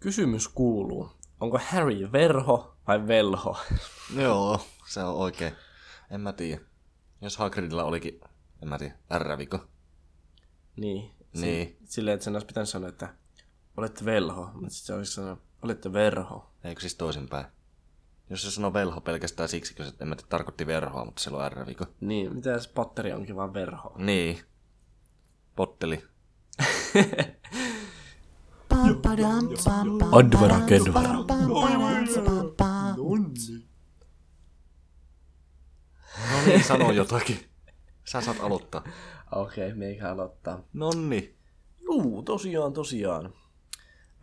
Kysymys kuuluu, onko Harry verho vai velho? Joo, se on oikein. En mä tiedä. Jos Hagridilla olikin, en mä tiedä, R-viko. Niin. Niin. Silleen, että sen olisi pitänyt sanoa, että olette velho, mutta sitten se olisi sanonut, olette verho. Eikö siis toisinpäin? Jos se sanoo velho pelkästään siksi, kun se, en mä tiedä, tarkoitti verhoa, mutta se on R-viko. Niin, mitä jos Potteri onkin vaan verho? Niin. Potteli. Advara kedvara. No niin, sano jotakin. Sä saat aloittaa. Okei, okay, meikä aloittaa. Nonni. Juu, tosiaan, tosiaan.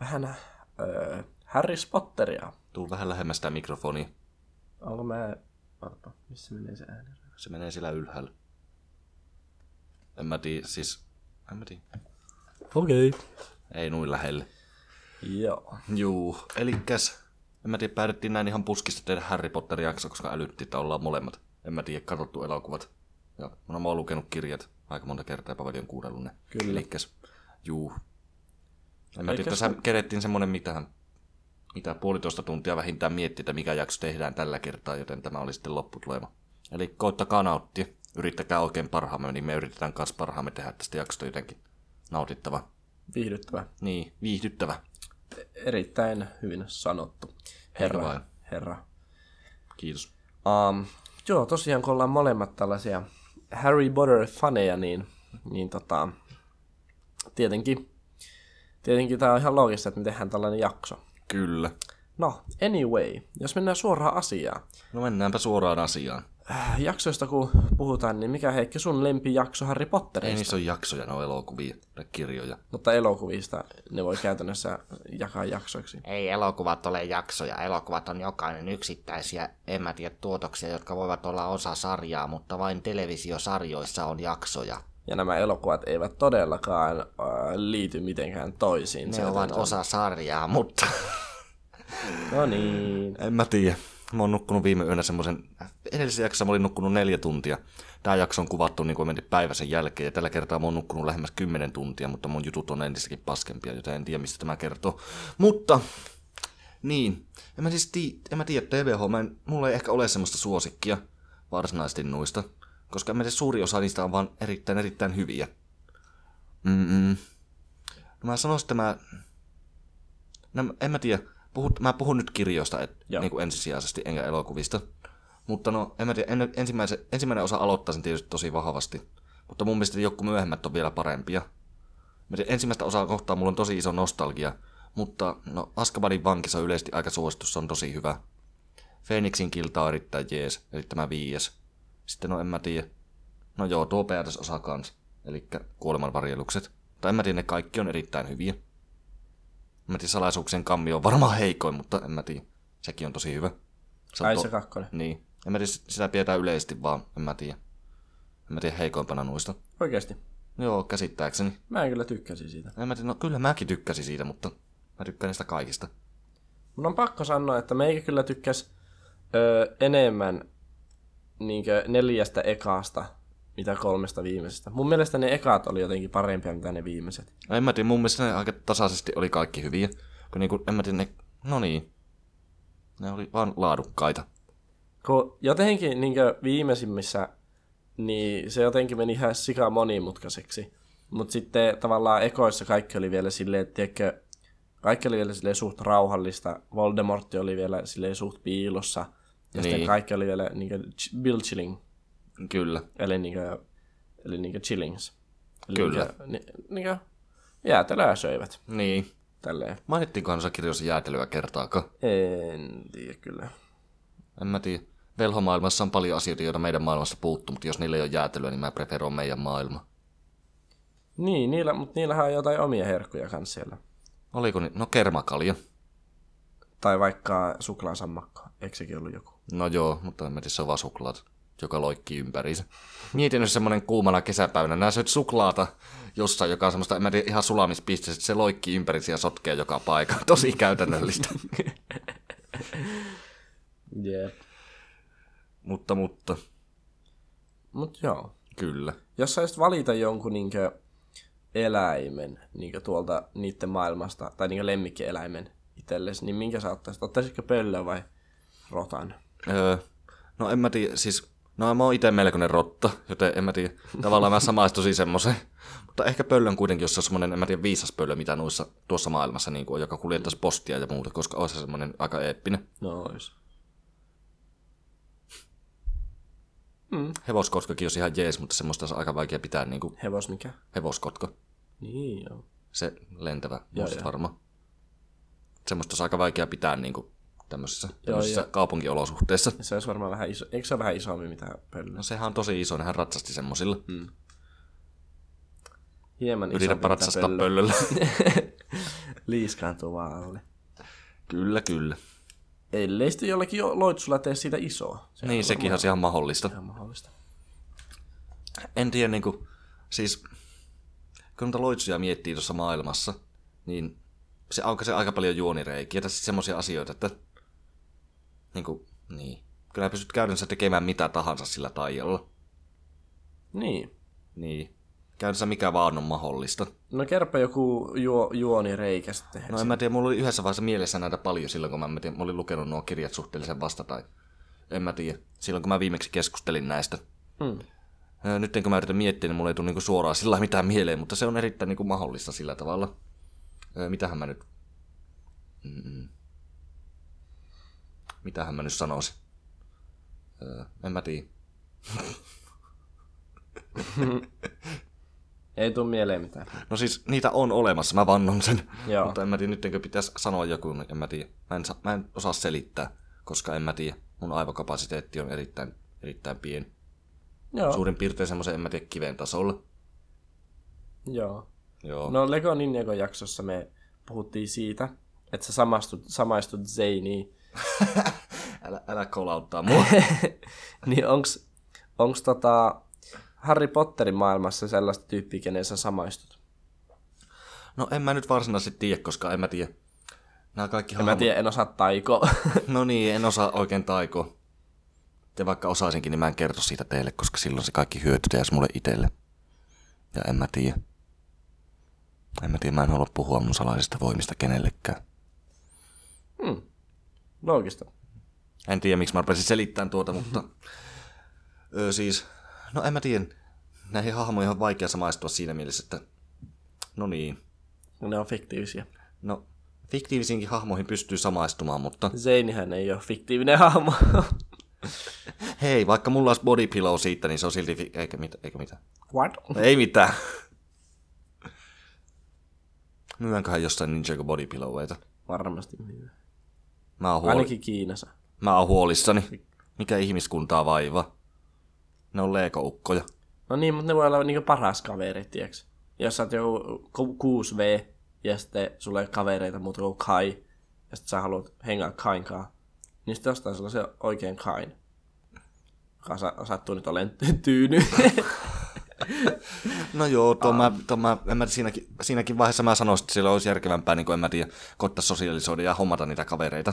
Vähän öö, Harry Potteria. Tuu vähän lähemmäs sitä mikrofonia. Onko mä... Oota, missä menee se ääni? Se menee siellä ylhäällä. En mä tiedä, siis... En mä tiedä. Okei. Okay. Ei noin lähelle. Joo. Juu, elikäs... En mä tiedä, päädyttiin näin ihan puskista tehdä Harry Potter jakso, koska älyttiin, että ollaan molemmat. En mä tiedä, katsottu elokuvat. Ja no, mä oon lukenut kirjat aika monta kertaa ja paljon kuunnellut ne. Kyllä. Elikäs, juu. En mä tiedä, tässä kerettiin semmonen mitään, mitä puolitoista tuntia vähintään miettiä, että mikä jakso tehdään tällä kertaa, joten tämä oli sitten lopputulema. Eli koittakaa nauttia. Yrittäkää oikein parhaamme, niin me yritetään kanssa parhaamme tehdä tästä jaksosta jotenkin nautittava. Viihdyttävä. Niin, viihdyttävä. Erittäin hyvin sanottu. Herra. Herra. Kiitos. Um, joo, tosiaan kun ollaan molemmat tällaisia Harry Potter-faneja, niin, niin tota, tietenkin, tietenkin tämä on ihan loogista, että me tehdään tällainen jakso. Kyllä. No, anyway, jos mennään suoraan asiaan. No mennäänpä suoraan asiaan. Äh, Jaksoista kun puhutaan, niin mikä Heikki sun lempijakso Harry Ei Potterista? niissä ole jaksoja, ne on elokuvia tai kirjoja. Mutta elokuvista ne voi käytännössä jakaa jaksoiksi. Ei elokuvat ole jaksoja, elokuvat on jokainen yksittäisiä, en mä tiedä, tuotoksia, jotka voivat olla osa sarjaa, mutta vain televisiosarjoissa on jaksoja. Ja nämä elokuvat eivät todellakaan äh, liity mitenkään toisiin. Ne ovat on- osa sarjaa, mutta No niin. En mä tiedä. Mä oon nukkunut viime yönä semmoisen... Edellisessä jaksossa mä olin nukkunut neljä tuntia. Tää jakso on kuvattu niin kuin mennyt päiväsen jälkeen. Ja tällä kertaa mä oon nukkunut lähemmäs kymmenen tuntia, mutta mun jutut on entistäkin paskempia, joten en tiedä mistä tämä kertoo. Mutta... Niin. En mä siis tii, en mä tiedä, TVH, mä en, mulla ei ehkä ole semmoista suosikkia varsinaisesti noista. Koska mä tiedä, suuri osa niistä on vaan erittäin, erittäin hyviä. Mm-mm. No mä sanoisin, että mä... En mä tiedä. Puhut, mä puhun nyt kirjoista et, Joo. niin kuin ensisijaisesti, enkä elokuvista. Mutta no, en mä tiedä, en, ensimmäisen, ensimmäinen osa aloittaisin tietysti tosi vahvasti. Mutta mun mielestä joku myöhemmät on vielä parempia. Mä tiedän, ensimmäistä osaa kohtaa mulla on tosi iso nostalgia. Mutta no, Askabanin vankissa yleisesti aika suosittu, se on tosi hyvä. Phoenixin kilta on erittäin jees, eli tämä viies. Sitten no en mä tiedä. No joo, tuo päätösosa kans. Eli kuolemanvarjelukset. Tai en mä tiedä, ne kaikki on erittäin hyviä. Mä tiedä, salaisuuksien kammi on varmaan heikoin, mutta en mä tiedä. Sekin on tosi hyvä. Se Ai se kakkonen. Niin. En mä tiedä, sitä pidetään yleisesti vaan, en mä tiedä. En mä tiedä heikoimpana noista. Oikeesti. Joo, käsittääkseni. Mä en kyllä tykkäsi siitä. En mä tiedä, no kyllä mäkin tykkäsin siitä, mutta mä tykkään niistä kaikista. Mun on pakko sanoa, että meikä kyllä tykkäs ö, enemmän niinkö neljästä ekaasta, mitä kolmesta viimeisestä. Mun mielestä ne ekat oli jotenkin parempia, mitä ne viimeiset. En mä tiedä, mun mielestä ne aika tasaisesti oli kaikki hyviä. Kun niinku, en mä tiedä, ne, no niin. Ne oli vaan laadukkaita. Kun jotenkin niinkö viimeisimmissä, niin se jotenkin meni ihan sika monimutkaiseksi. Mutta sitten tavallaan ekoissa kaikki oli vielä silleen, että tiedätkö, kaikki oli vielä silleen suht rauhallista. Voldemort oli vielä silleen suht piilossa. Ja niin. sitten Niin. kaikki oli vielä niinkö ch- Bill Chilling. Kyllä. Eli niinkö, eli niinkö chillings. Eli Kyllä. Niinkö, ni, niinkö jäätelöä söivät. Niin. Tälleen. Mainittiinkohan se kirjoissa jäätelyä kertaako? En tiedä kyllä. En mä tiedä. Velhomaailmassa on paljon asioita, joita meidän maailmasta puuttuu, mutta jos niillä ei ole jäätelyä, niin mä preferoin meidän maailma. Niin, niillä, mutta niillähän on jotain omia herkkuja kanssa siellä. Oliko ni- No kermakalja. Tai vaikka suklaasammakko. Eikö sekin ollut joku? No joo, mutta en mä tiedä, se on vaan suklaat, joka loikkii ympäriinsä. Mietin nyt semmonen kuumana kesäpäivänä, nää söit suklaata jossain, joka on semmoista, en mä tiedä, ihan sulamispisteessä, että se loikkii ympäriinsä ja sotkee joka paikka. Tosi käytännöllistä. Jep. mutta, mutta, Mut joo. kyllä. Jos saisit valita jonkun niinkö eläimen niinkö tuolta niiden maailmasta, tai niinkö lemmikkieläimen, itsellesi, niin minkä sä ottaisit? Ottaisitko pöllön vai rotan? Öö, no en mä tiedä, siis... No mä oon itse melkoinen rotta, joten en mä tiedä. Tavallaan mä samaistuisin semmoiseen. Mutta ehkä pöllön kuitenkin, jos se on semmoinen, en mä tiedä, viisas pöllö, mitä noissa, tuossa maailmassa, niin kuin, joka kuljettaisi postia ja muuta, koska olisi se semmoinen aika eeppinen. No ois. Hevoskotkakin olisi ihan jees, mutta semmoista on aika vaikea pitää niin kuin Hevos mikä? hevoskotka. Niin joo. Se lentävä, Joo, joo. varmaan. Semmoista olisi aika vaikea pitää niin kuin tämmöisissä, tämmöisissä ja- kaupunkiolosuhteissa. Ja se olisi varmaan vähän iso, eikö se ole vähän isompi mitä pöllö? No sehän on tosi iso, nehän ratsasti semmosilla. Mm. Hieman Yritäpä ratsastaa pöllö. pöllöllä. Liiskaantuu vaan alle. kyllä, kyllä. Ellei sitten jollakin jo loitsulla tee siitä isoa. Se niin, sekin on ihan mahdollista. ihan mahdollista. En tiedä, niin kuin, siis kun noita loitsuja miettii tuossa maailmassa, niin se aukaisee aika paljon juonireikiä tai semmoisia asioita, että niin kuin, niin. Kyllä pystyt käytännössä tekemään mitä tahansa sillä taijalla. Niin. Niin. Käytännössä mikä vaan on mahdollista. No kerropa joku juo, juonireikä sitten. No en mä tiedä, mulla oli yhdessä vaiheessa mielessä näitä paljon silloin, kun mä, mä, tiedä, mä olin lukenut nuo kirjat suhteellisen vasta tai en mä tiedä. Silloin kun mä viimeksi keskustelin näistä. Hmm. Nyt kun mä yritän miettiä, niin mulla ei tule niinku suoraan sillä mitään mieleen, mutta se on erittäin niinku mahdollista sillä tavalla. Mitähän mä nyt... Mm. Mitähän mä nyt sanoisin? Ää, En mä tiedä. Ei tuu mieleen mitään. No siis niitä on olemassa, mä vannon sen. Joo. Mutta en mä tiedä, nyttenkö pitäisi sanoa joku, en mä tiedä. Mä en, sa- mä en osaa selittää, koska en mä tiedä. Mun aivokapasiteetti on erittäin, erittäin pieni. Joo. Suurin piirtein semmoisen, en mä tiedä, kiven tasolla. Joo. Joo. No Lego Ninjago jaksossa me puhuttiin siitä, että sä samastut, samaistut Zaniin. Älä, älä kolauttaa mua. niin onks, onks tota Harry Potterin maailmassa sellaista tyyppiä, kenen sä samaistut? no en mä nyt varsinaisesti tiedä, koska en mä tiedä. Nämä kaikki En mä tiedä, en osaa taikoa. No niin, en osaa oikein taikoa. Ja vaikka osaisinkin, niin mä en kerto siitä teille, koska silloin se kaikki hyöty jäisi mulle itselle. Ja en mä tiedä. En mä tiedä, mä en halua puhua mun salaisista voimista kenellekään. hmm. Loogista. En tiedä, miksi mä rupesin selittämään tuota, mutta... öö, siis, no en mä tiedä. Näihin hahmoihin on vaikea samaistua siinä mielessä, että... No niin. Ne on fiktiivisiä. No, fiktiivisiinkin hahmoihin pystyy samaistumaan, mutta... Zanihän ei ole fiktiivinen hahmo. Hei, vaikka mulla olisi body pillow siitä, niin se on silti... Fi- eikä, mit- eikä mitään. What? No ei mitään. Myydäänköhän jossain Ninjago body pillowita? Varmasti myy. Mä oon, huoli- Ainakin Kiinassa. mä oon huolissani. Mikä ihmiskuntaa vaivaa? Ne on leekoukkoja. No niin, mutta ne voi olla niinku paras kaveri, tiiäks? Jos sä oot joku ku- 6V ja sitten ole kavereita muuta kuin Kai, ja sitten sä haluat hengaa Kain kanssa, niin sitten jostain sulla on se oikein Kain. Joka sa- sattuu nyt olen tyyny. No joo, tuo mä, tuo mä, en mä, siinäkin, siinäkin vaiheessa mä sanoisin, että siellä olisi järkevämpää, niin kuin en mä tiedä, koittaa sosiaalisoida ja hommata niitä kavereita,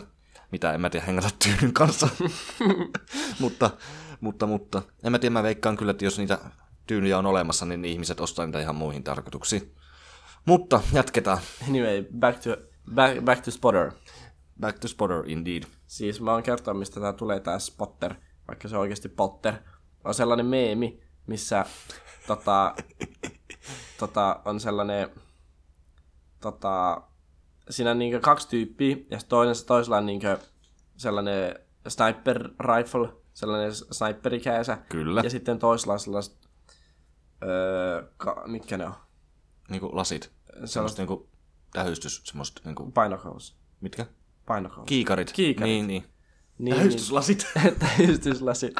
mitä en mä tiedä, hengata tyynyn kanssa. mutta, mutta, mutta, en mä tiedä, mä veikkaan kyllä, että jos niitä tyynyjä on olemassa, niin ihmiset ostaa niitä ihan muihin tarkoituksiin. Mutta jatketaan. anyway, back to, back, back to Spotter. Back to Spotter indeed. Siis mä oon kertoa, mistä tää tulee tää Spotter, vaikka se on oikeasti Potter. On sellainen meemi, missä tota, tota, on sellainen, tota, siinä on niinkö kaksi tyyppiä, ja toinen, toisella on niinkö sellainen sniper rifle, sellainen sniperikäisä. Kyllä. Ja sitten toisella on sellaiset, öö, ka, mitkä ne on? Niin kuin lasit. Semmoista niin kuin tähystys, semmoista niin kuin, Binocles. mitkä? Binocles. Kiikarit. Kiikarit. Niin, niin. Niin, Tähystyslasit. tähystyslasi.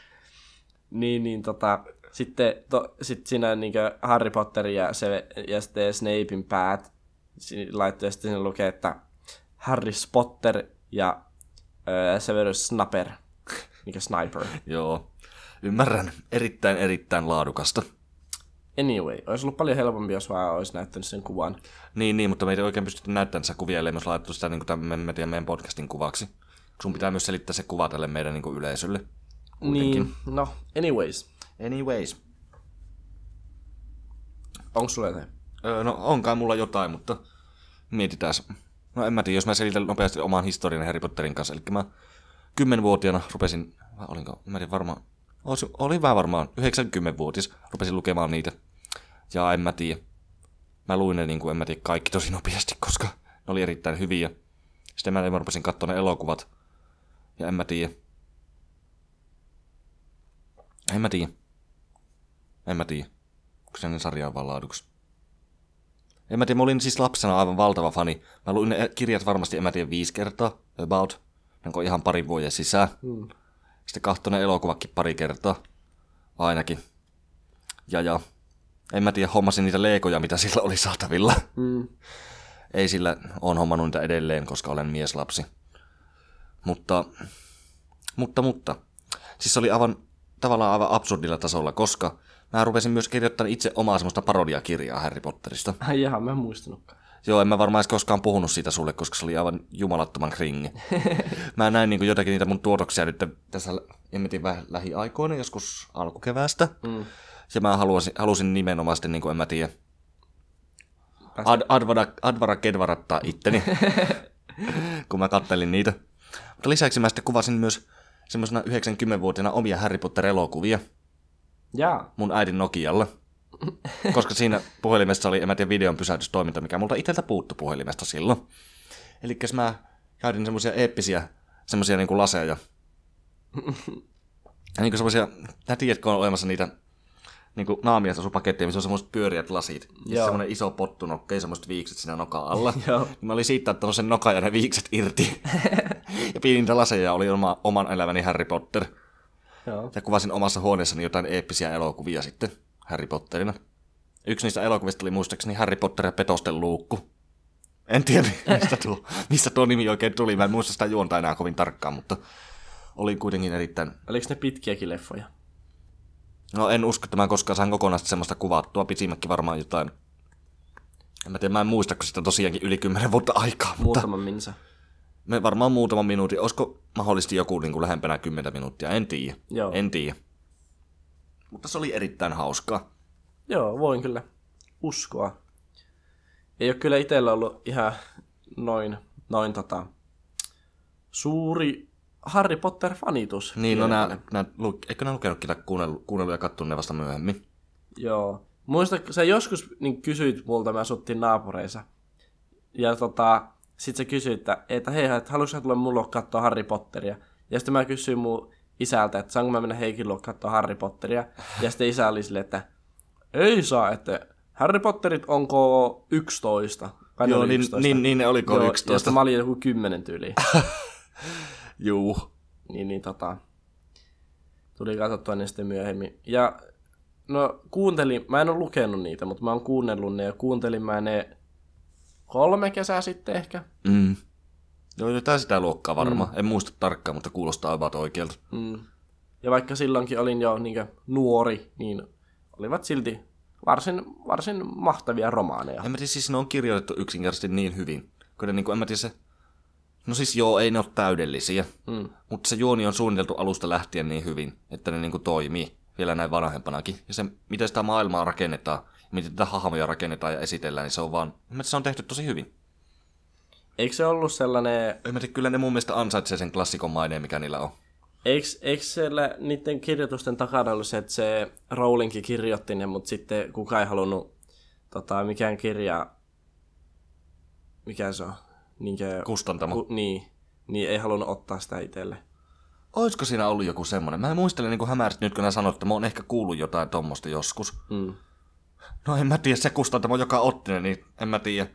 niin, niin tota, sitten to, sit siinä niinkö Harry Potter ja, se, ja sitten Snapein päät laittoi ja sitten siinä lukee, että Harry Potter ja äh, Severus Snapper, mikä Sniper. Joo. Ymmärrän. Erittäin, erittäin laadukasta. Anyway, olisi ollut paljon helpompi, jos vaan olisi näyttänyt sen kuvan. Niin, niin, mutta me ei oikein pystytty näyttämään sitä kuvia, ellei myös laitettu sitä niin kuin tämän, meidän podcastin kuvaksi. Sun pitää myös selittää se kuva tälle meidän niin kuin yleisölle. Niin, no, anyways. Anyways. Onko sulla jotain? Öö, no onkaan mulla jotain, mutta mietitään. No en mä tiedä, jos mä selitän nopeasti oman historian Harry Potterin kanssa. Eli mä kymmenvuotiaana rupesin, vai olinko, en mä tiedä varmaan, olin vähän varmaan 90-vuotias, rupesin lukemaan niitä. Ja en mä tiedä. Mä luin ne niin kuin, en mä tiedä, kaikki tosi nopeasti, koska ne oli erittäin hyviä. Sitten mä, mä rupesin katsoa ne elokuvat. Ja en mä tiedä. En mä tiedä. En mä tiedä. Kyseinen sarja on vaan laaduksi. En mä tiedä, mä olin siis lapsena aivan valtava fani. Mä luin ne kirjat varmasti, en mä tiedä, viisi kertaa, about. Onko ihan parin vuoden sisään. Mm. Sitten kahtoin ne elokuvakin pari kertaa. Ainakin. Ja ja. En mä tiedä, hommasin niitä leikoja, mitä sillä oli saatavilla. Mm. Ei sillä on hommannut niitä edelleen, koska olen mieslapsi. Mutta, mutta, mutta. Siis se oli aivan, tavallaan aivan absurdilla tasolla, koska mä rupesin myös kirjoittamaan itse omaa semmoista parodiakirjaa Harry Potterista. Ai jaha, mä en muistanutkaan. Joo, en mä varmaan edes koskaan puhunut siitä sulle, koska se oli aivan jumalattoman kringi. mä näin niin jotakin niitä mun tuotoksia nyt tässä, en mä tiedä, vähän lähiaikoina, joskus alkukeväästä. Mm. Ja mä halusin, halusin nimenomaan sitten, niin kuin en mä tiedä, ad, advara, advara kedvarattaa itteni, kun mä kattelin niitä. Mutta lisäksi mä sitten kuvasin myös semmoisena 90-vuotiaana omia Harry Potter-elokuvia Jaa. mun äidin Nokialla. Koska siinä puhelimessa oli, en mä tiedä, videon pysäytystoiminta, mikä multa itseltä puuttu puhelimesta silloin. Eli mä käytin semmoisia eeppisiä, semmoisia niinku laseja. Ja niinku semmoisia, nää tiedätkö on olemassa niitä niinku naamiaisasupaketteja, missä on semmoiset pyöriät lasit. Ja Joo. semmoinen iso pottunokka ja semmoiset viikset siinä nokan alla. Joo. Niin mä olin siitä ottanut sen nokan ja ne viikset irti. ja pidin niitä laseja ja oli oma, oman elämäni Harry Potter. Joo. Ja kuvasin omassa huoneessani jotain eeppisiä elokuvia sitten Harry Potterina. Yksi niistä elokuvista oli muistaakseni Harry Potter ja petosten luukku. En tiedä, mistä tuo, mistä tuo nimi oikein tuli. Mä en muista sitä juonta enää kovin tarkkaan, mutta oli kuitenkin erittäin... Oliko ne pitkiäkin leffoja? No en usko, että mä koskaan saan kokonaista semmoista kuvattua. Pisimmäkin varmaan jotain... En mä tiedä, mä en muista, kun sitä tosiaankin yli 10 vuotta aikaa, mutta Muutaman minsa. me varmaan muutaman minuutin. Olisiko mahdollisesti joku niin kuin lähempänä 10 minuuttia? En tiedä. Joo. En tiedä. Mutta se oli erittäin hauskaa. Joo, voin kyllä uskoa. Ei ole kyllä itsellä ollut ihan noin, noin tota, suuri Harry Potter-fanitus. Niin, no nää, nää, lu, eikö nää lukenutkin tai kuunnellut, kuunnellut ja kattonut ne vasta myöhemmin? Joo. Muista, sä joskus niin kysyit multa, me asuttiin naapureissa. Ja tota, sit sä kysyit, että, että hei, että haluaisitko sä tulla mun luo katsoa Harry Potteria? Ja sitten mä kysyin mun isältä, että saanko mä mennä Heikin luo katsoa Harry Potteria? Ja sitten isä oli silleen, että ei saa, että Harry Potterit onko 11? Kai ne Joo, oli niin, 11. niin, niin ne oliko Joo, 11. josta mä olin joku 10 tyyliin. Juu. niin, niin tota, tuli katsottua ne sitten myöhemmin. Ja no kuuntelin, mä en ole lukenut niitä, mutta mä oon kuunnellut ne ja kuuntelin mä ne kolme kesää sitten ehkä. Mm. Joo, jotain sitä luokkaa varmaan. Mm. En muista tarkkaan, mutta kuulostaa about oikealta. Mm. Ja vaikka silloinkin olin jo niin nuori, niin olivat silti varsin, varsin mahtavia romaaneja. En mä tiedä, siis ne on kirjoitettu yksinkertaisesti niin hyvin. Kun ne, niin kuin, en mä tiedä se... No siis joo, ei ne ole täydellisiä. Mm. Mutta se juoni on suunniteltu alusta lähtien niin hyvin, että ne niin kuin toimii vielä näin vanhempanakin. Ja se, miten sitä maailmaa rakennetaan, miten tätä hahmoja rakennetaan ja esitellään, niin se on vaan... Se on tehty tosi hyvin. Eikö se ollut sellainen, En mä tiedä, kyllä ne mun mielestä ansaitsee sen klassikon maineen, mikä niillä on. eikö, eikö siellä niiden kirjoitusten takana ollut se, että se Rowlingkin kirjoitti ne, mutta sitten kukaan ei halunnut tota, mikään kirja, mikä se on, Niinkö, Kustantamo. ku, niin, niin ei halunnut ottaa sitä itselle. Olisiko siinä ollut joku semmonen? Mä muistelen niin hämärsit nyt, kun nää sanoit, että mä oon ehkä kuullut jotain tommosta joskus. Mm. No en mä tiedä, se kustantamo, joka otti ne, niin en mä tiedä.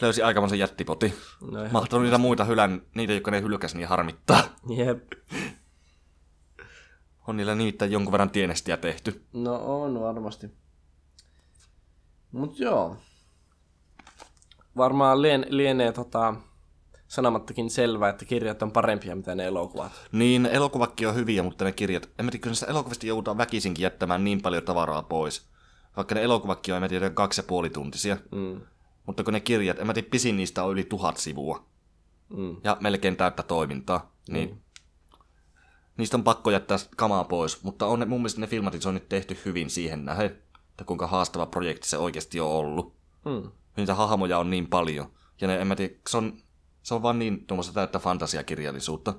Löysi aikamoisen jättipoti. No Mahtuu niitä muita hylän, niitä, jotka ne hylkäs, niin harmittaa. Jep. On niillä nimittäin jonkun verran tienestiä tehty. No on varmasti. Mut joo. Varmaan lien, lienee tota, sanomattakin selvää, että kirjat on parempia mitä ne elokuvat. Niin, elokuvakin on hyviä, mutta ne kirjat, en tiedä, kyllä elokuvista joudutaan väkisinkin jättämään niin paljon tavaraa pois. Vaikka ne elokuvakin on, en tiedä, kaksi ja puoli tuntisia. Mm. Mutta kun ne kirjat, en mä tiedä, pisin niistä on yli tuhat sivua. Mm. Ja melkein täyttä toimintaa. Niin niistä on pakko jättää kamaa pois. Mutta on ne, mun mielestä ne filmatisoinnit tehty hyvin siihen nähden, että kuinka haastava projekti se oikeasti on ollut. Mm. Niitä hahmoja on niin paljon. Ja ne, en mä tiedä, se on, se on vaan niin tuommoista täyttä fantasiakirjallisuutta.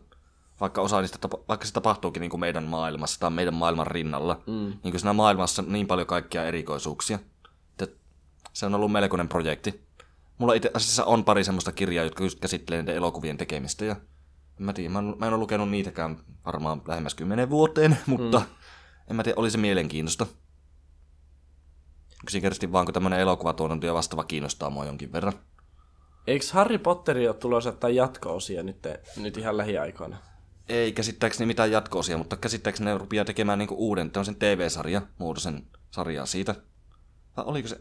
Vaikka osa niistä, tapa- vaikka se tapahtuukin niin kuin meidän maailmassa tai meidän maailman rinnalla. Mm. Niin kuin siinä maailmassa on niin paljon kaikkia erikoisuuksia. Että se on ollut melkoinen projekti. Mulla itse asiassa on pari semmoista kirjaa, jotka just käsittelee niiden elokuvien tekemistä. Ja en mä tiedä, mä en, mä en ole lukenut niitäkään varmaan lähemmäs kymmenen vuoteen, mutta mm. en mä tiedä, oli se mielenkiintoista. Yksinkertaisesti vaan, kun tämmöinen elokuvatuotanto ja vastaava kiinnostaa mua jonkin verran. Eikö Harry Potteri ole tulossa jotain jatko-osia nyt, nyt ihan lähiaikoina? Ei käsittääkseni mitään jatko-osia, mutta käsittääkseni ne rupeaa tekemään niinku uuden tämmöisen TV-sarja, muodosen sarjaa siitä. Vai oliko se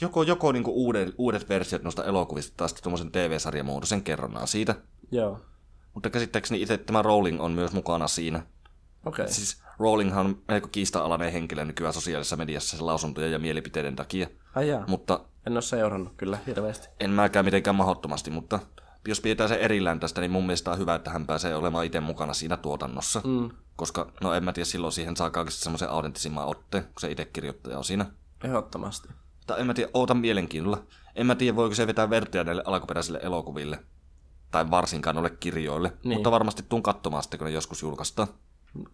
joko, joko niinku uudet, uudet versiot noista elokuvista tai sitten tuommoisen TV-sarjan muodosen kerronnan siitä. Joo. Mutta käsittääkseni itse tämä Rowling on myös mukana siinä. Okei. Okay. Siis Rowlinghan on melko kiista-alainen henkilö nykyään sosiaalisessa mediassa sen lausuntojen ja mielipiteiden takia. Ai jaa. Mutta En ole seurannut kyllä hirveästi. en mäkään mitenkään mahdottomasti, mutta jos pidetään se erillään tästä, niin mun mielestä on hyvä, että hän pääsee olemaan itse mukana siinä tuotannossa. Mm. Koska, no en mä tiedä, silloin siihen saa kaikista semmoisen autenttisimman otteen, kun se itse kirjoittaja on siinä. Ehdottomasti. Tai en mä tiedä, ootan mielenkiinnolla. En mä tiedä, voiko se vetää vertoja näille alkuperäisille elokuville. Tai varsinkaan noille kirjoille. Niin. Niin. Mutta varmasti tuun katsomaan sitten, kun ne joskus julkaistaan.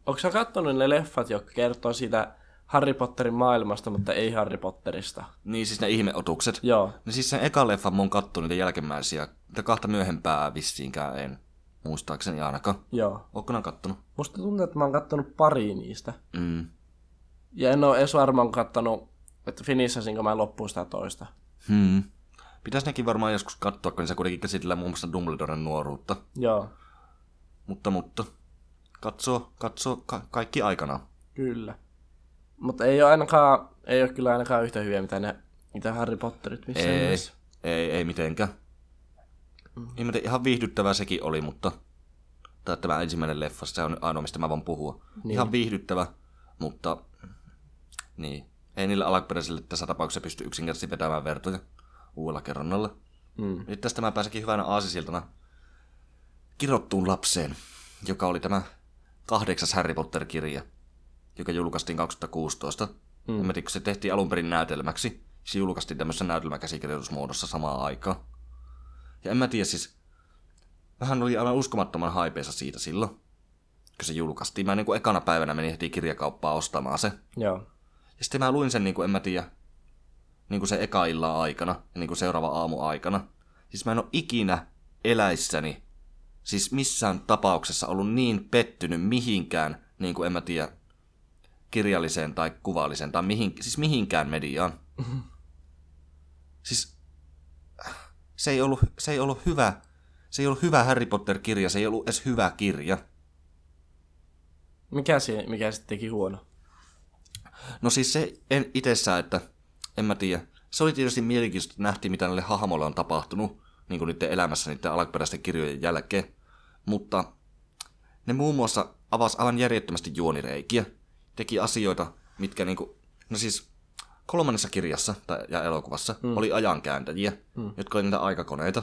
Onko sä kattonut ne leffat, jotka kertoo siitä Harry Potterin maailmasta, mutta ei Harry Potterista? Niin siis ne ihmeotukset. Joo. No siis sen eka leffan mä oon kattonut niitä jälkimmäisiä. Niitä kahta myöhempää vissiinkään en. Muistaakseni ainakaan. Joo. Ootko nää kattonut? Musta tuntuu, että mä oon kattonut pari niistä. Mm. Ja en ole edes varmaan kattonut, että finissasinko mä loppuun sitä toista. Hmm. Pitäis nekin varmaan joskus katsoa, kun se kuitenkin käsitellään muun muassa Dumbledoren nuoruutta. Joo, Mutta, mutta, katsoo, katsoo ka- kaikki aikana. kyllä. Mutta ei ole ainakaan, ei ole kyllä ainakaan yhtä hyviä, mitä ne, mitä Harry Potterit missään Ei, nimessä. ei, ei mitenkään. Mm. Ihan viihdyttävää sekin oli, mutta tai tämä ensimmäinen leffa, se on ainoa, mistä mä voin puhua. Niin. Ihan viihdyttävä, mutta niin. Ei niillä alkuperäisille tässä tapauksessa pysty yksinkertaisesti vetämään vertoja uudella kerronnalla. Mm. Nyt tästä mä pääsenkin hyvänä aasisiltana kirottuun lapseen, joka oli tämä kahdeksas Harry Potter-kirja, joka julkaistiin 2016. Mm. En mä tiedä, kun se tehtiin alun perin näytelmäksi. Se julkaistiin tämmöisessä näytelmäkäsikirjoitusmuodossa samaan aikaan. Ja en mä tiedä siis, vähän oli aivan uskomattoman haipeessa siitä silloin, kun se julkaistiin. Mä niin kuin ekana päivänä menin heti kirjakauppaan ostamaan se. Joo. Ja sitten mä luin sen, niin kuin, en mä tiedä, niin kuin se eka illan aikana ja niin kuin seuraava aamu aikana. Siis mä en ole ikinä eläissäni, siis missään tapauksessa ollut niin pettynyt mihinkään, niin kuin en mä tiedä, kirjalliseen tai kuvalliseen tai mihin, siis mihinkään mediaan. Siis se ei, ollut, se ei ollut hyvä, se ei ollut hyvä Harry Potter-kirja, se ei ollut edes hyvä kirja. Mikä, se, mikä sitten teki huono? No siis se en itsessään, että en mä tiedä. Se oli tietysti mielenkiintoista, että nähtiin, mitä näille hahmoille on tapahtunut niin kuin niiden elämässä niiden alkuperäisten kirjojen jälkeen. Mutta ne muun muassa avasi aivan järjettömästi juonireikiä. Teki asioita, mitkä niinku, no siis kolmannessa kirjassa tai, ja elokuvassa mm. oli ajankääntäjiä, mm. jotka oli niitä aikakoneita,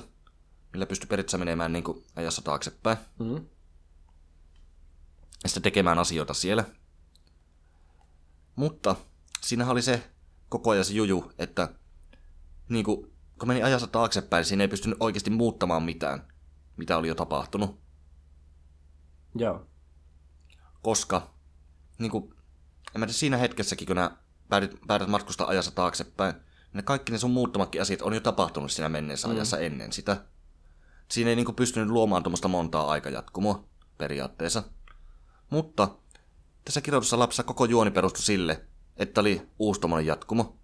millä pystyi periaatteessa menemään niinku ajassa taaksepäin. Mm. ja sitten tekemään asioita siellä. Mutta siinä oli se koko ajan se juju, että niin kuin, kun meni ajassa taaksepäin, niin siinä ei pystynyt oikeasti muuttamaan mitään, mitä oli jo tapahtunut. Joo. Koska niin kuin, en mä tiedä, siinä hetkessäkin, kun nää päädyt, päädyt matkustaa ajassa taaksepäin, ne kaikki ne sun muuttumatkin asiat on jo tapahtunut siinä menneessä mm. ajassa ennen sitä. Siinä ei niin kuin, pystynyt luomaan tuommoista montaa aikajatkumoa periaatteessa. Mutta tässä kirjoitussa lapsessa koko juoni perustui sille, että oli uusi jatkumo.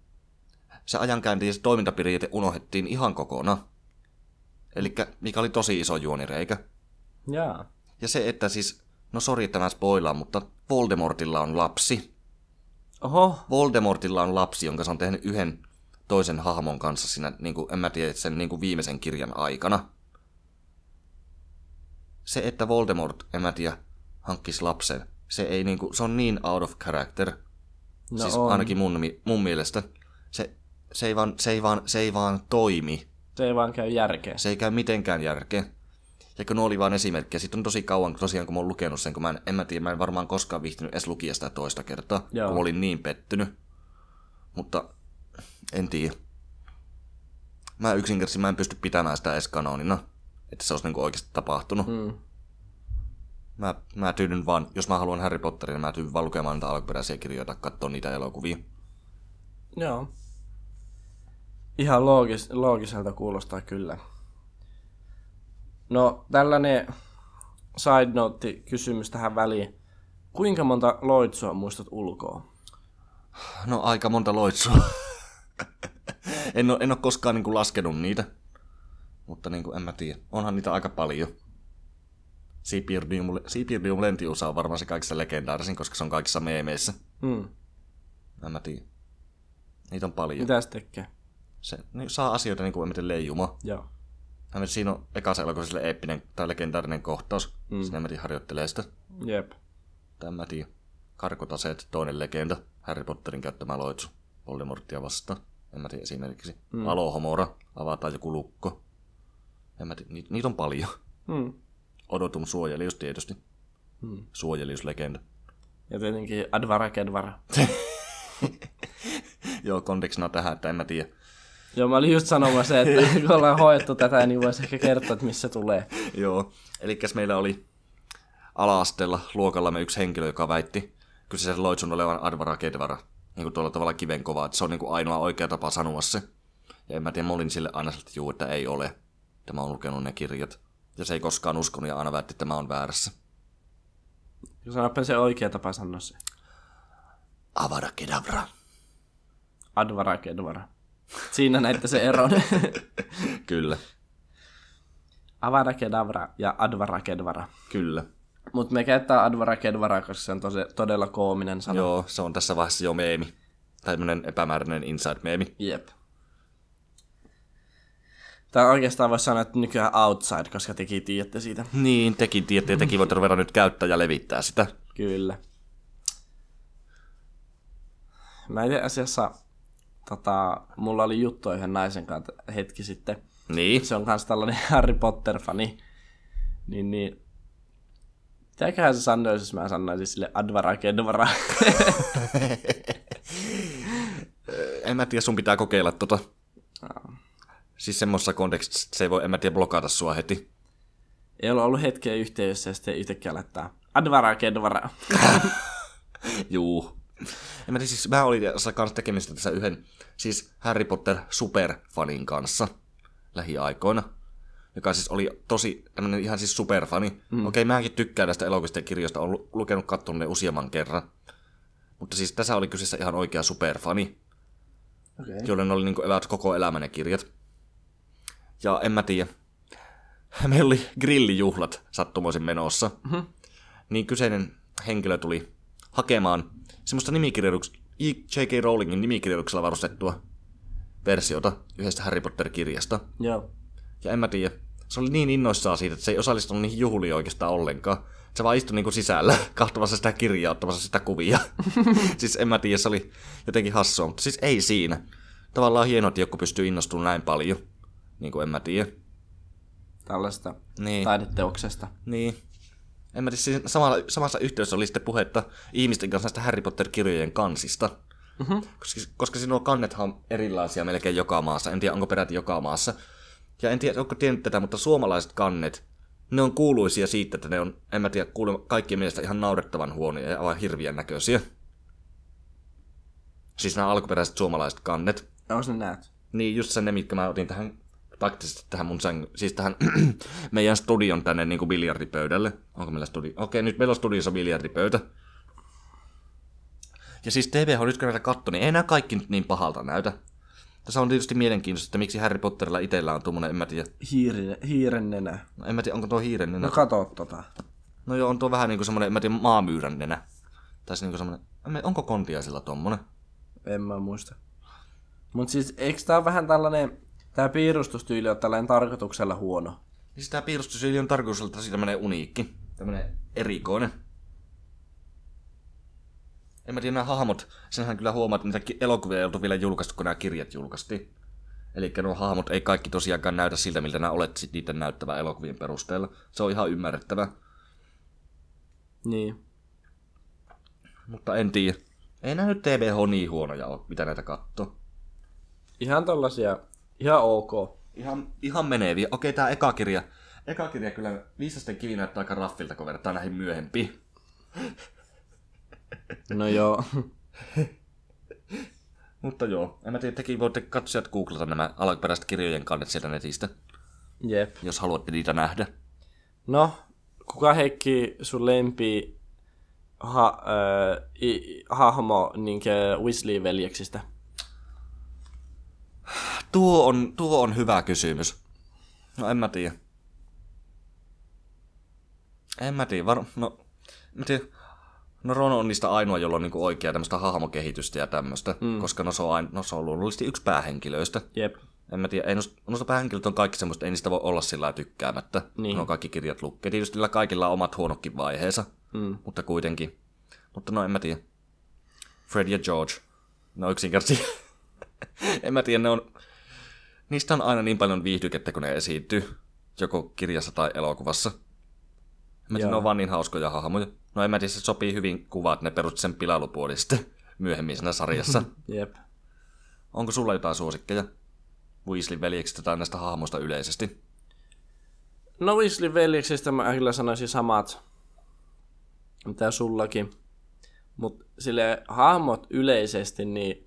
Se ajankäynti ja se toimintaperiaate unohdettiin ihan kokonaan. Eli mikä oli tosi iso juonireikä. Jaa. Ja se, että siis, no sori että mä spoilaan, mutta Voldemortilla on lapsi. Oho. Voldemortilla on lapsi, jonka se on tehnyt yhden toisen hahmon kanssa siinä, niin kuin, en mä tiedä, sen niin kuin viimeisen kirjan aikana. Se, että Voldemort, en mä tiedä, hankkisi lapsen, se ei niin kuin, se on niin out of character. No siis on. ainakin mun, mun mielestä. Se, se, ei vaan, se, ei vaan, se ei vaan toimi. Se ei vaan käy järkeä. Se ei käy mitenkään järkeä. Ja kun oli vaan esimerkkejä, sitten on tosi kauan tosiaan, kun mä oon lukenut sen, kun mä en, en mä tiedä, mä en varmaan koskaan viihtynyt edes lukia sitä toista kertaa, Joo. kun mä olin niin pettynyt. Mutta en tiedä. mä yksinkertaisesti mä en pysty pitämään sitä edes kanonina, että se olisi niinku oikeasti tapahtunut. Mm. Mä, mä tyydyn vaan, jos mä haluan Harry Potterin, niin mä tyydyn vaan lukemaan niitä alkuperäisiä kirjoja tai katsoa niitä elokuvia. Joo. Ihan loogis, loogiselta kuulostaa kyllä. No, tällainen side note kysymys tähän väliin. Kuinka monta loitsua muistat ulkoa? No aika monta loitsua. en, ole, en ole koskaan niin kuin laskenut niitä. Mutta niin kuin, en mä tiedä. Onhan niitä aika paljon. Sipirdium, Sipirdium lentiusa on varmaan se kaikista legendaarisin, koska se on kaikissa meemeissä. Hmm. En mä tiedä. Niitä on paljon. Mitä se tekee? Se niin, saa asioita niin kuin miten leijuma. Joo. Hän siinä on ekassa elokuvassa sille eeppinen tai legendaarinen kohtaus. Mm. Mm. Sinne Emmetin harjoittelee sitä. Jep. Tai en mä tiedä. Karkotaseet, toinen legenda. Harry Potterin käyttämä loitsu. Voldemorttia vastaan. En mä tiedä esimerkiksi. Mm. Alohomora. Avataan joku lukko. En mä tiedä. Ni- niitä on paljon. Hmm. Odotum suojelius tietysti. Hmm. Suojeliuslegenda. Ja tietenkin Advara Kedvara. Joo, kontekstina tähän, että en mä tiedä. Joo, mä olin just sanomassa, että kun ollaan hoettu tätä, niin voisi ehkä kertoa, että missä tulee. Joo, eli meillä oli ala-asteella luokallamme yksi henkilö, joka väitti kyseisen loitsun olevan Advara Kedvara. Niin kuin tuolla tavalla kivenkova, että se on niin kuin ainoa oikea tapa sanoa se. Ja en mä tiedä, mä olin sille aina siltä, että juu, että ei ole. Että mä oon lukenut ne kirjat. Ja se ei koskaan uskonut ja aina väitti, että mä oon väärässä. Sanoppa se oikea tapa sanoa se. Avada Kedavra. Advara Kedvara. Siinä näitte se eron. Kyllä, Avada Kedavra ja Advara Kedvara. kyllä. Mutta me käyttää Advara Kedvara, koska se on tosi, todella koominen sana. Joo, se on tässä vaiheessa jo meemi. Tai tämmönen epämääräinen inside-meemi. Jep. Tai oikeastaan voisi sanoa, että nykyään outside, koska tekin tiedätte siitä. Niin, tekin tiedätte, ja tekin voitte ruveta nyt käyttää ja levittää sitä. Kyllä. Mä itse asiassa, tota, mulla oli juttu yhden naisen kanssa hetki sitten. Niin. Se on kans tällainen Harry Potter-fani. Niin, niin. Mitäköhän se sanoisi, jos mä sanoisin sille Advara Kedvara? En mä tiedä, sun pitää kokeilla tota. Siis semmoisessa kontekstissa, se ei voi, en mä tiedä, blokata sua heti. Ei ole ollut hetkeä yhteydessä ja sitten yhtäkkiä laittaa Advara Kedvara. Juu. En mä tiedä, siis mä olin kanssa tekemistä tässä yhden, siis Harry Potter superfanin kanssa lähiaikoina. Joka siis oli tosi tämmönen ihan siis superfani. Mm. Okei, mäkin tykkään tästä elokuvista ja kirjoista, olen lu- lukenut katsonut ne useamman kerran. Mutta siis tässä oli kyseessä ihan oikea superfani. Okay. joiden oli niinku evät koko elämän ne kirjat. Ja en mä tiedä. Meillä oli grillijuhlat sattumoisin menossa. Mm-hmm. Niin kyseinen henkilö tuli hakemaan semmoista. J.K. Rowlingin nimikirjoituksella varustettua versiota yhdestä Harry Potter-kirjasta. Joo. Ja en mä tiedä. Se oli niin innoissaan siitä, että se ei osallistunut niihin juhliin oikeastaan ollenkaan. Se vaan istui niinku sisällä, kahtomassa sitä kirjaa, ottamassa sitä kuvia. siis en mä tiedä, se oli jotenkin hassua, mutta siis ei siinä. Tavallaan hienoa, että joku pystyy innostumaan näin paljon. Niin kuin en mä tiedä. Tällaista Niin. taideteoksesta. Niin. En mä tiedä, siis samalla, samassa yhteydessä oli sitten puhetta ihmisten kanssa näistä Harry Potter-kirjojen kansista. Mm-hmm. Koska, koska sinulla kannethan on erilaisia melkein joka maassa. En tiedä, onko peräti joka maassa. Ja en tiedä, onko tiennyt tätä, mutta suomalaiset kannet, ne on kuuluisia siitä, että ne on, en mä tiedä, kuulemma kaikkien mielestä ihan naurettavan huonoja ja aivan hirviän näköisiä. Siis nämä alkuperäiset suomalaiset kannet. Onko ne näet? Niin, just se ne, mitkä mä otin tähän taktisesti tähän mun säng... siis tähän meidän studion tänne niin kuin biljardipöydälle. Onko meillä studio? Okei, nyt meillä on studiossa biljardipöytä. Ja siis TV on nyt kun näitä katto, niin ei nämä kaikki nyt niin pahalta näytä. Tässä on tietysti mielenkiintoista, että miksi Harry Potterilla itsellä on tuommoinen, en mä tiedä. Hiiren, hiiren nenä. No, en mä tiedä, onko tuo hiiren nenä. No kato tota. No joo, on tuo vähän niin kuin semmoinen, en mä tiedä, maamyyrän nenä. Tai se niin kuin semmoinen, onko kontiaisilla tommonen? En mä muista. Mut siis, eikö tää ole vähän tällainen, tää piirustustyyli on tällainen tarkoituksella huono? Niin tämä piirustusyyli on tarkoitus olla tosi tämmönen uniikki, tämmönen erikoinen. En mä tiedä, nämä hahmot, senhän kyllä huomaa, että niitä elokuvia ei oltu vielä julkaistu, kun nämä kirjat julkaistiin. Eli nuo hahmot ei kaikki tosiaankaan näytä siltä, miltä nämä olet sit niiden näyttävän elokuvien perusteella. Se on ihan ymmärrettävää, Niin. mutta en tiedä. Ei nämä nyt TVH niin huonoja ole, mitä näitä katsoo. Ihan tollasia Ihan ok. Ihan, ihan meneviä. Okei, tää eka kirja. Eka kirja kyllä viisasten kivi näyttää aika raffilta, kun verrataan näihin myöhempiin. No joo. Mutta joo, en mä tiedä, tekin voitte katsojat googlata nämä alkuperäiset kirjojen kannet sieltä netistä, Jep. jos haluatte niitä nähdä. No, kuka Heikki sun lempi ha, äh, i, hahmo niinkö Weasley-veljeksistä? Tuo on, tuo on hyvä kysymys. No en mä tiedä. En mä tiedä, var... no, mä tiedä. No Ron on niistä ainoa, jolla on niinku oikea tämmöistä hahmokehitystä ja tämmöistä, mm. koska no se, on ain... no se on luonnollisesti yksi päähenkilöistä. Jep. En mä tiedä, ei noista, noista päähenkilöt on kaikki semmoista, ei niistä voi olla sillä tykkäämättä. Niin. Ne on kaikki kirjat lukee. Tietysti niillä kaikilla on omat huonokin vaiheensa, Mm. mutta kuitenkin. Mutta no en mä tiedä. Fred ja George. No yksinkertaisesti. en mä tiedä, ne on... Niistä on aina niin paljon viihdykettä, kun ne esiintyy. Joko kirjassa tai elokuvassa. Mä tiedä, Joo. ne on vaan niin hauskoja hahmoja. No en mä tiedä, se sopii hyvin kuvaa, että ne perusti sen pilailupuoli sitten myöhemmin siinä sarjassa. Jep. Onko sulla jotain suosikkeja? Weasleyn veljeksistä tai näistä hahmoista yleisesti? No Weasley veljeksistä mä kyllä sanoisin samat, mitä sullakin. Mut sille hahmot yleisesti, niin...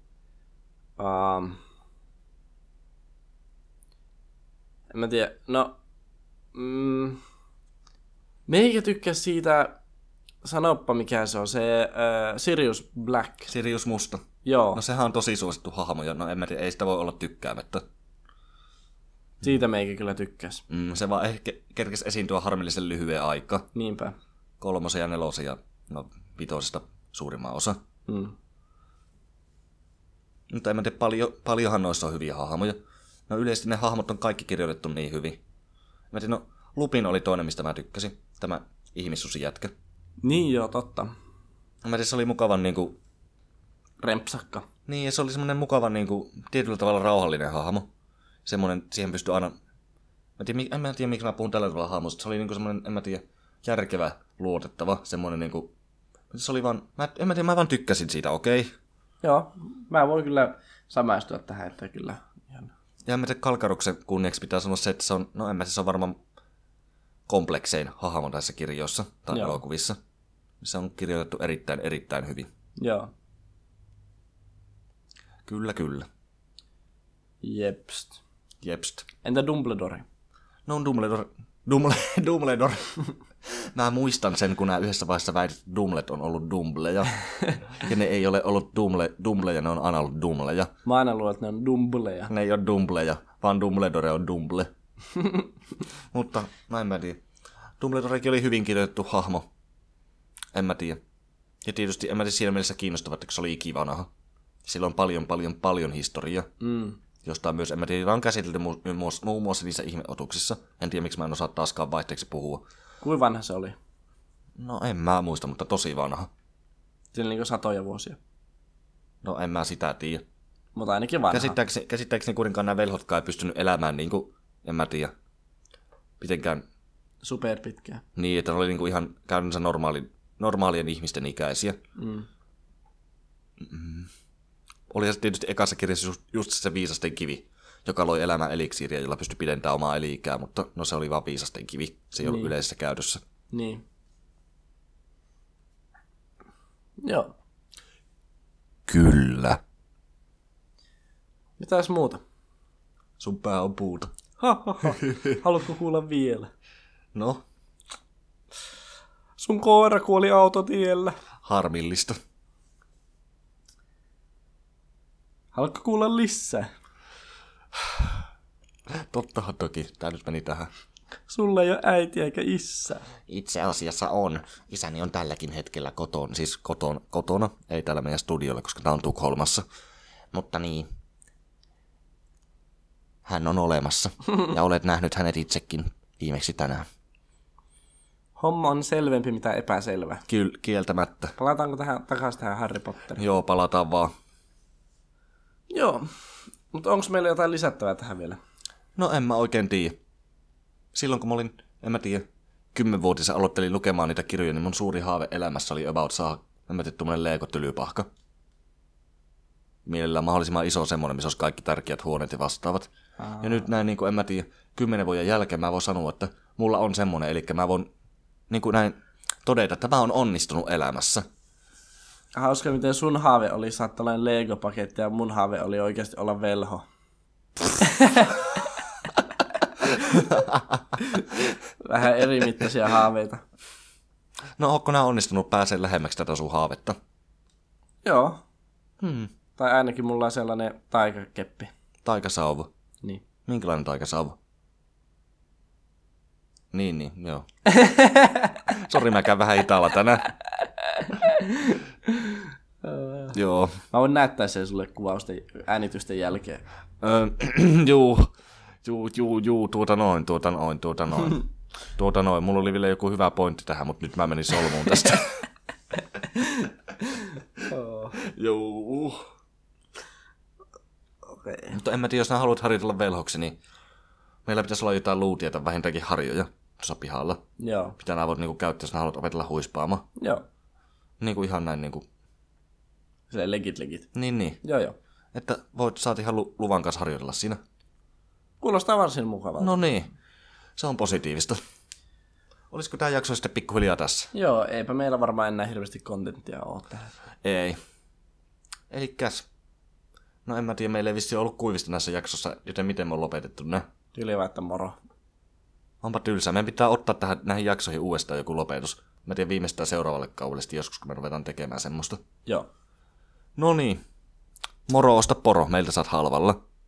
Um, en mä tiedä, no... Mm, meikä tykkäs siitä, sanoppa mikä se on, se uh, Sirius Black. Sirius Musta. Joo, No sehän on tosi suosittu hahmo, ja no en mä tiedä, ei sitä voi olla tykkäämättä. siitä meikä kyllä tykkäs. Mm, se vaan ehkä kerkesi esiintyä harmillisen lyhyen aika. Niinpä. Kolmosen ja nelosen ja no, vitosesta suurimman osa. Mm. Mutta en mä tiedä, paljon, paljonhan noissa on hyviä hahmoja. No yleisesti ne hahmot on kaikki kirjoitettu niin hyvin. Mä tiedän, no Lupin oli toinen, mistä mä tykkäsin. Tämä ihmissusijätkä. Niin joo, totta. Mä tiedän, se oli mukavan niinku... Rempsakka. Niin, ja se oli semmonen mukavan niinku, tietyllä tavalla rauhallinen hahmo. Semmonen, siihen pystyi aina... Mä tiedän, en mä tiedä, miksi mä puhun tällä tavalla hahmosta. Se oli niinku semmonen, en mä tiedä, järkevä, luotettava, semmonen niinku... Se oli vaan, mä, en mä tiedä, mä vaan tykkäsin siitä, okei. Okay. Joo, mä voin kyllä samaistua tähän, että kyllä. Ja mä tiedä, Kalkaruksen kunniaksi pitää sanoa se, että se on, no en mä se on varmaan kompleksein hahmo näissä kirjoissa tai Joo. elokuvissa. Se on kirjoitettu erittäin, erittäin hyvin. Joo. Kyllä, kyllä. Jepst. Jepst. Entä Dumbledore? No Dumbledore. Dumble, Dumbledore. Mä muistan sen, kun nämä yhdessä vaiheessa väitit, että Dumlet on ollut Dumbleja. ja ne ei ole ollut Dumble, Dumbleja, ne on aina ollut Dumbleja. Mä aina luulen, että ne on Dumbleja. Ne ei ole Dumbleja, vaan Dumbledore on Dumble. Mutta, no en mä tiedä. Dumbledorekin oli hyvin kirjoitettu hahmo. En mä tiedä. Ja tietysti en mä tiedä siinä mielessä kiinnostava, että se oli ikivanaha. Sillä on paljon, paljon, paljon historiaa. Mm. Josta myös, en mä tiedä, on käsitelty mu- muun muassa, niissä ihmeotuksissa. En tiedä, miksi mä en osaa taaskaan vaihteeksi puhua. Kuinka vanha se oli? No en mä muista, mutta tosi vanha. Siinä niin satoja vuosia. No en mä sitä tiedä. Mutta ainakin vanha. Käsittääkseni, käsittääkseni kuitenkaan nämä velhotkaan ei pystynyt elämään niin kuin, en mä tiedä, mitenkään Super pitkää. niin, että ne oli niin kuin ihan käytännössä normaali, normaalien ihmisten ikäisiä. Mm. Oli se tietysti ekassa kirjassa just, just se viisasten kivi, joka loi elämän eliksiiriä, jolla pystyi pidentämään omaa eliikää, mutta no se oli vaan viisasten kivi. Se ei ollut Niin. yleisessä käytössä. Niin. Joo. Kyllä. Mitäs muuta? Sun pää on puuta. Ha, ha, ha. Haluatko kuulla vielä? No, Sun koira kuoli autotiellä. harmillista. Haluatko kuulla lisää? Tottahan toki. Tää nyt meni tähän. Sulla ei ole äiti eikä isä. Itse asiassa on. Isäni on tälläkin hetkellä kotona. Siis kotona, kotona, ei täällä meidän studiolla, koska tää on Tukholmassa. Mutta niin. Hän on olemassa. Ja olet nähnyt hänet itsekin viimeksi tänään. Homma on selvempi mitä epäselvä. Kyllä, kieltämättä. Palataanko tähän takaisin tähän Harry Potteriin? Joo, palataan vaan. Joo. Mutta onko meillä jotain lisättävää tähän vielä? No en mä oikein tiedä. Silloin kun mä olin, en mä tiedä, kymmenvuotisen aloittelin lukemaan niitä kirjoja, niin mun suuri haave elämässä oli about saa, en mä tiedä, tuommoinen Lego-tylypahka. Mielellään mahdollisimman iso semmoinen, missä olisi kaikki tärkeät huoneet ja vastaavat. Ja nyt näin, niin kuin, en mä tiedä, kymmenen vuoden jälkeen mä voin sanoa, että mulla on semmonen, eli mä voin niin kuin näin todeta, että mä oon onnistunut elämässä. Hauska, miten sun haave oli tällainen Lego-paketti ja mun haave oli oikeasti olla velho. Vähän eri mittaisia haaveita. No, onko nää onnistunut pääsee lähemmäksi tätä sun haavetta? Joo. Hmm. Tai ainakin mulla on sellainen taikakeppi. Taikasauva. Niin. Minkälainen taikasauva? Niin, niin, joo. Sori, mä käyn vähän italla tänään. joo. Mä voin näyttää sen sulle kuvausten äänitysten jälkeen. Öö, juu, juu, juu, juu, tuota noin, tuota noin, tuota noin. Tuota noin, mulla oli vielä joku hyvä pointti tähän, mutta nyt mä menin solmuun tästä. Juu. Okei. Okay. Mutta en mä tiedä, jos sä haluat harjoitella velhoksi, niin meillä pitäisi olla jotain luutietä, vähintäänkin harjoja tuossa pihalla. Joo. Mitä nää voit niinku käyttää, jos sä haluat opetella huispaamaan. Joo. Niinku ihan näin niinku, Silleen legit legit. niin niin. Joo joo. Että voit, saat ihan lu- luvan kanssa harjoitella siinä. Kuulostaa varsin mukavalta. No niin, se on positiivista. Olisiko tämä jakso sitten pikkuhiljaa tässä? Joo, eipä meillä varmaan enää hirveästi kontenttia ole tähän. Ei. Elikäs. No en mä tiedä, meillä ei vissi ollut kuivista näissä jaksossa, joten miten me on lopetettu ne? Vaan, että moro. Onpa tylsää. Meidän pitää ottaa tähän, näihin jaksoihin uudestaan joku lopetus. Mä tiedän viimeistään seuraavalle kaudelle joskus, kun me ruvetaan tekemään semmoista. Joo. No niin. Moro, osta poro. Meiltä saat halvalla.